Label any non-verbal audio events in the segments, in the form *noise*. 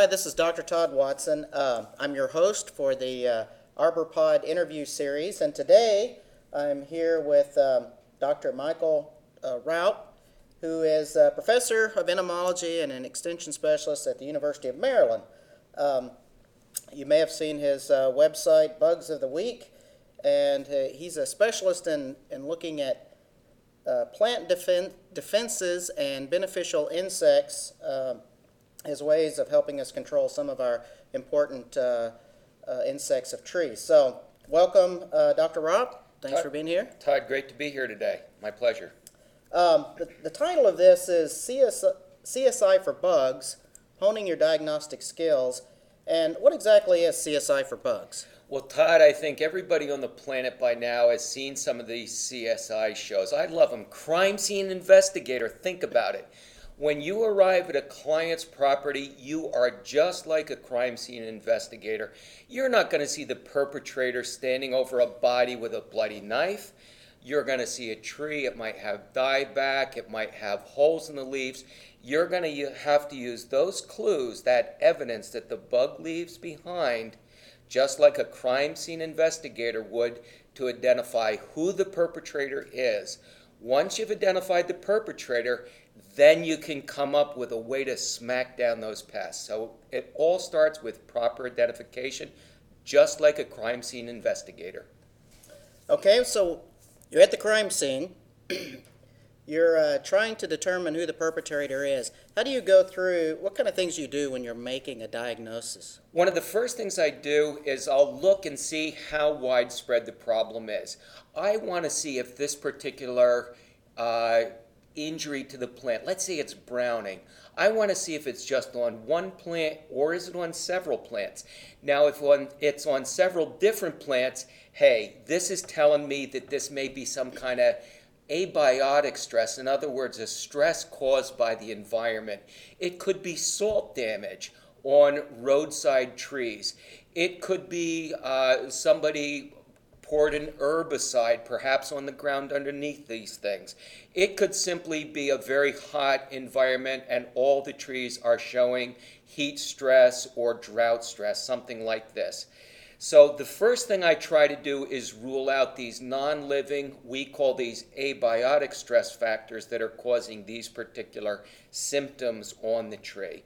Hi, this is Dr. Todd Watson. Uh, I'm your host for the uh, ArborPod interview series, and today I'm here with um, Dr. Michael uh, Raupp, who is a professor of entomology and an extension specialist at the University of Maryland. Um, you may have seen his uh, website, Bugs of the Week, and uh, he's a specialist in, in looking at uh, plant defen- defenses and beneficial insects um, as ways of helping us control some of our important uh, uh, insects of trees. So, welcome, uh, Dr. Raupp. Thanks Todd- for being here. Todd, great to be here today. My pleasure. Um, the, the title of this is CS, CSI for Bugs Honing Your Diagnostic Skills. And what exactly is CSI for Bugs? Well, Todd, I think everybody on the planet by now has seen some of these CSI shows. I love them. Crime Scene Investigator, think about it. When you arrive at a client's property, you are just like a crime scene investigator. You're not going to see the perpetrator standing over a body with a bloody knife. You're going to see a tree. It might have dieback. It might have holes in the leaves. You're going to have to use those clues, that evidence that the bug leaves behind, just like a crime scene investigator would, to identify who the perpetrator is. Once you've identified the perpetrator, then you can come up with a way to smack down those pests. So it all starts with proper identification, just like a crime scene investigator. Okay, so you're at the crime scene. *clears throat* you're uh, trying to determine who the perpetrator is. How do you go through, what kind of things you do when you're making a diagnosis? One of the first things I do is I'll look and see how widespread the problem is. I want to see if this particular uh, injury to the plant, let's say it's browning, I want to see if it's just on one plant or is it on several plants. Now, if on, it's on several different plants, hey, this is telling me that this may be some kind of abiotic stress, in other words, a stress caused by the environment. It could be salt damage on roadside trees. It could be uh, somebody poured an herbicide, perhaps on the ground underneath these things. It could simply be a very hot environment and all the trees are showing heat stress or drought stress, something like this. So, the first thing I try to do is rule out these non living, we call these abiotic stress factors that are causing these particular symptoms on the tree.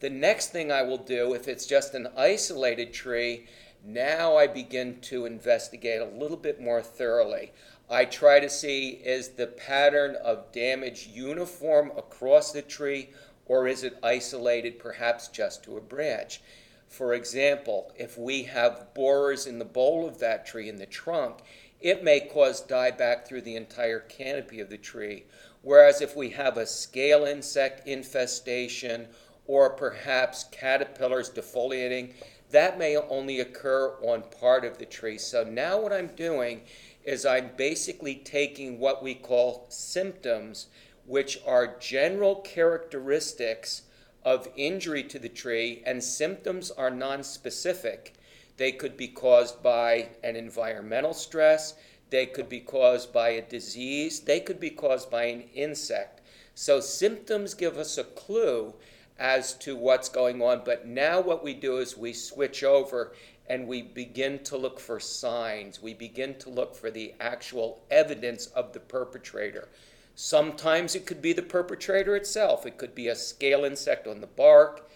The next thing I will do, if it's just an isolated tree, now I begin to investigate a little bit more thoroughly. I try to see is the pattern of damage uniform across the tree or is it isolated perhaps just to a branch? For example, if we have borers in the bole of that tree in the trunk, it may cause dieback through the entire canopy of the tree. Whereas if we have a scale insect infestation or perhaps caterpillars defoliating, that may only occur on part of the tree. So now what I'm doing is I'm basically taking what we call symptoms, which are general characteristics of injury to the tree, and symptoms are non-specific. They could be caused by an environmental stress, they could be caused by a disease, they could be caused by an insect. So symptoms give us a clue as to what's going on. But now what we do is we switch over and we begin to look for signs. We begin to look for the actual evidence of the perpetrator. Sometimes it could be the perpetrator itself, it could be a scale insect on the bark,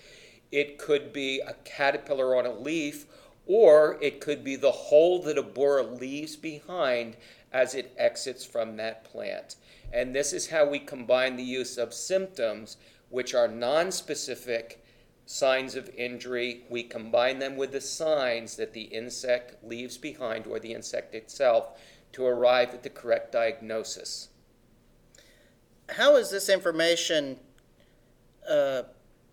it could be a caterpillar on a leaf, or it could be the hole that a borer leaves behind as it exits from that plant. And this is how we combine the use of symptoms which are nonspecific signs of injury. We combine them with the signs that the insect leaves behind or the insect itself to arrive at the correct diagnosis. How is this information uh,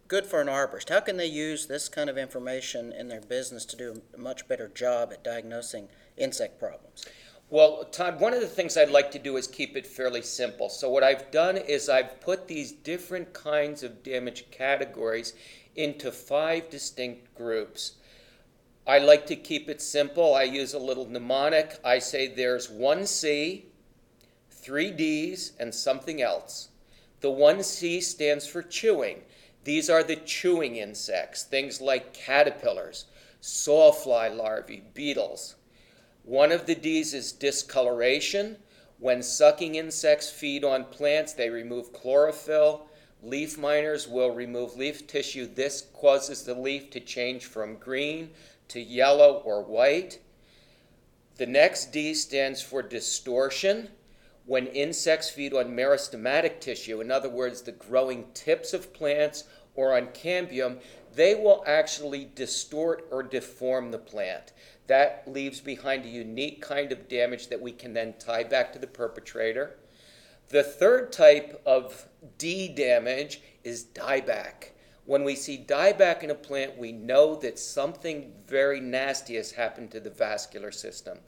good for an arborist? How can they use this kind of information in their business to do a much better job at diagnosing insect problems? Well, Todd, one of the things I'd like to do is keep it fairly simple. So, what I've done is I've put these different kinds of damage categories into five distinct groups. I like to keep it simple. I use a little mnemonic. I say there's one C, three D's, and something else. The one C stands for chewing. These are the chewing insects, things like caterpillars, sawfly larvae, beetles. One of the D's is discoloration. When sucking insects feed on plants, they remove chlorophyll. Leaf miners will remove leaf tissue. This causes the leaf to change from green to yellow or white. The next D stands for distortion. When insects feed on meristematic tissue, in other words, the growing tips of plants or on cambium, they will actually distort or deform the plant. That leaves behind a unique kind of damage that we can then tie back to the perpetrator. The third type of D damage is dieback. When we see dieback in a plant, we know that something very nasty has happened to the vascular system.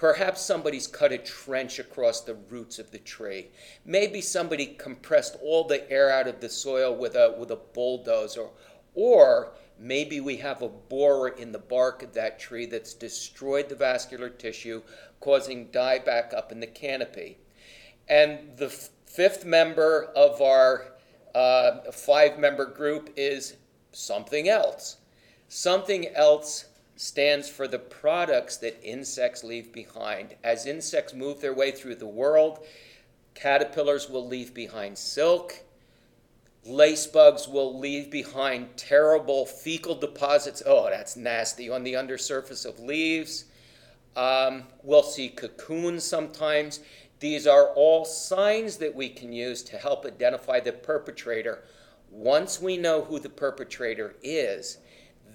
Perhaps somebody's cut a trench across the roots of the tree. Maybe somebody compressed all the air out of the soil with a, with a bulldozer. Or maybe we have a borer in the bark of that tree that's destroyed the vascular tissue, causing dieback up in the canopy. And the f- fifth member of our uh, five member group is something else. Something else stands for the products that insects leave behind. As insects move their way through the world, caterpillars will leave behind silk. Lace bugs will leave behind terrible fecal deposits. Oh, that's nasty on the undersurface of leaves. Um, we'll see cocoons sometimes. These are all signs that we can use to help identify the perpetrator. Once we know who the perpetrator is,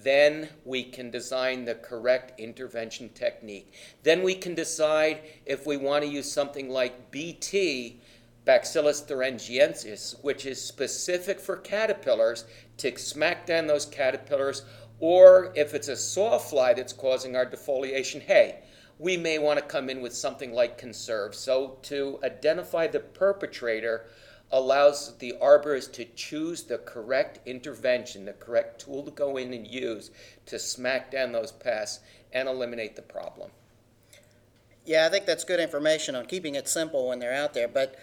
then we can design the correct intervention technique. Then we can decide if we want to use something like BT, Bacillus thuringiensis, which is specific for caterpillars, to smack down those caterpillars, or if it's a sawfly that's causing our defoliation, hey, we may want to come in with something like conserve. So to identify the perpetrator, allows the arborist to choose the correct intervention, the correct tool to go in and use to smack down those pests and eliminate the problem. Yeah, I think that's good information on keeping it simple when they're out there. But,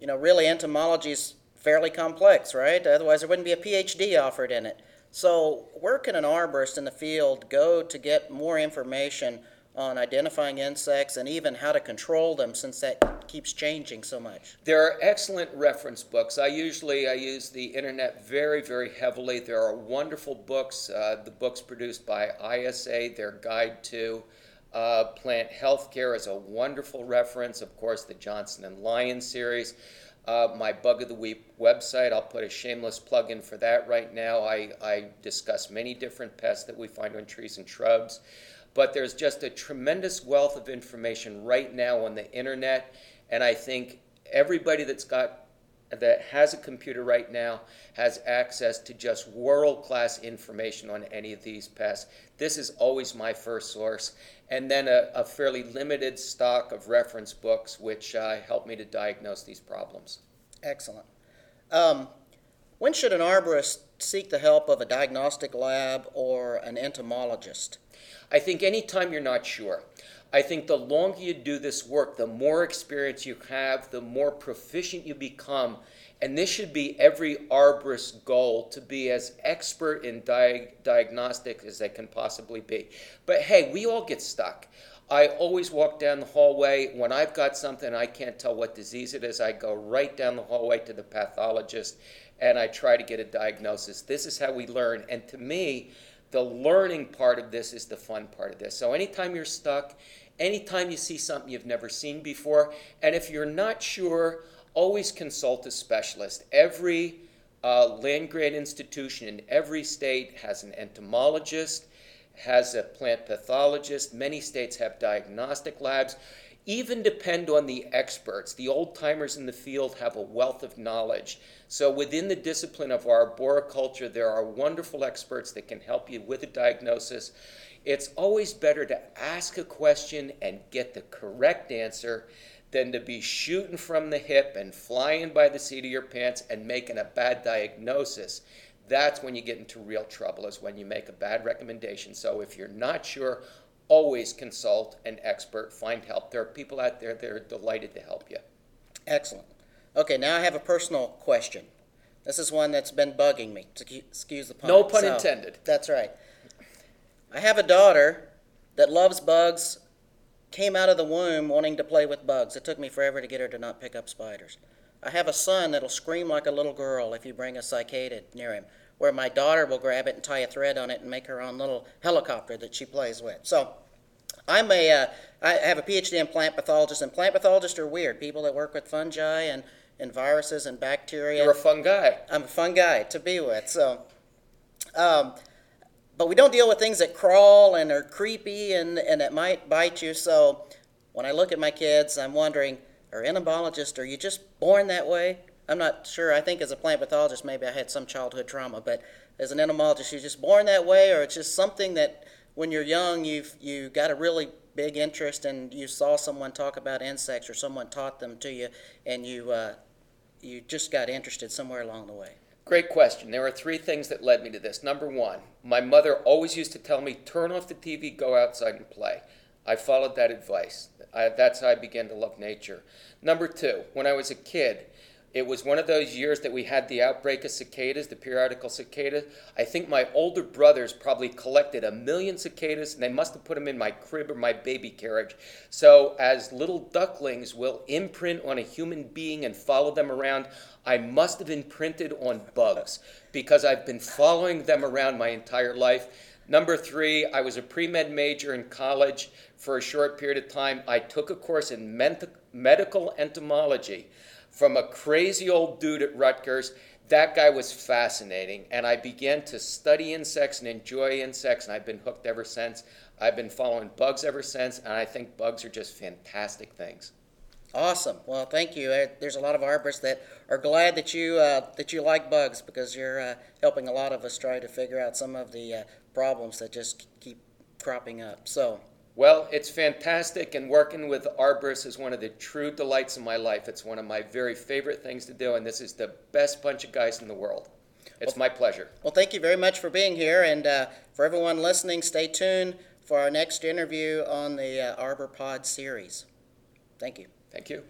you know, really entomology is fairly complex, right? Otherwise, there wouldn't be a PhD offered in it. So, where can an arborist in the field go to get more information on identifying insects and even how to control them since that keeps changing so much. There are excellent reference books. I usually I use the internet very very heavily. There are wonderful books. Uh, the books produced by ISA, their guide to uh, plant healthcare is a wonderful reference. Of course, the Johnson and Lyon series. Uh, my Bug of the Week website, I'll put a shameless plug in for that right now. I, I discuss many different pests that we find on trees and shrubs but there's just a tremendous wealth of information right now on the internet and i think everybody that's got that has a computer right now has access to just world class information on any of these pests. This is always my first source. And then a, a fairly limited stock of reference books which uh, help me to diagnose these problems. Excellent. Um, when should an arborist seek the help of a diagnostic lab or an entomologist? I think anytime you're not sure, I think the longer you do this work, the more experience you have, the more proficient you become. And this should be every arborist's goal to be as expert in di- diagnostic as they can possibly be. But hey, we all get stuck. I always walk down the hallway. When I've got something I can't tell what disease it is, I go right down the hallway to the pathologist and I try to get a diagnosis. This is how we learn. And to me, the learning part of this is the fun part of this. So anytime you're stuck, anytime you see something you've never seen before, and if you're not sure, always consult a specialist. Every uh, land grant institution in every state has an entomologist, has a plant pathologist. Many states have diagnostic labs. Even depend on the experts. The old timers in the field have a wealth of knowledge. So, within the discipline of arboriculture, there are wonderful experts that can help you with a diagnosis. It's always better to ask a question and get the correct answer than to be shooting from the hip and flying by the seat of your pants and making a bad diagnosis. That's when you get into real trouble, is when you make a bad recommendation. So, if you're not sure, always consult an expert, find help. There are people out there that are delighted to help you. Excellent. Okay, now I have a personal question. This is one that's been bugging me. Excu- Excuse the pun. No pun So, intended. That's right. I have a daughter that loves bugs. Came out of the womb wanting to play with bugs. It took me forever to get her to not pick up spiders. I have a son that'll scream like a little girl if you bring a cicada near him, where my daughter will grab it and tie a thread on it and make her own little helicopter that she plays with. So, I'm a, uh, I have a PhD in plant pathologist, and plant pathologists are weird. People that work with fungi and, and viruses and bacteria. You're a fun guy. I'm a fun guy to be with. So, um, but we don't deal with things that crawl and are creepy and, and that might bite you. So, when I look at my kids, I'm wondering, are entomologists, are you just born that way? I'm not sure. I think as a plant pathologist, maybe I had some childhood trauma, but as an entomologist, you're just born that way, or it's just something that when you're young, you've you got a really big interest and you saw someone talk about insects or someone taught them to you, and you uh, you just got interested somewhere along the way. Great question. There are three things that led me to this. Number one, my mother always used to tell me, turn off the TV, go outside and play. I followed that advice. I, that's how I began to love nature. Number two, when I was a kid, it was one of those years that we had the outbreak of cicadas, the periodical cicadas. I think my older brothers probably collected a million cicadas and they must have put them in my crib or my baby carriage. So, as little ducklings will imprint on a human being and follow them around, I must have imprinted on bugs because I've been following them around my entire life. Number three, I was a pre med major in college for a short period of time. I took a course in medical entomology from a crazy old dude at Rutgers. That guy was fascinating, and I began to study insects and enjoy insects, and I've been hooked ever since. I've been following bugs ever since, and I think bugs are just fantastic things. Awesome. Well, thank you. There's a lot of arborists that are glad that you uh, that you like bugs because you're uh, helping a lot of us try to figure out some of the uh, problems that just keep cropping up. So, Well, it's fantastic, and working with arborists is one of the true delights of my life. It's one of my very favorite things to do, and this is the best bunch of guys in the world. It's my pleasure. well, thank you very much for being here, and uh, for everyone listening, stay tuned for our next interview on the uh, Arbor Pod series. Thank you. Thank you.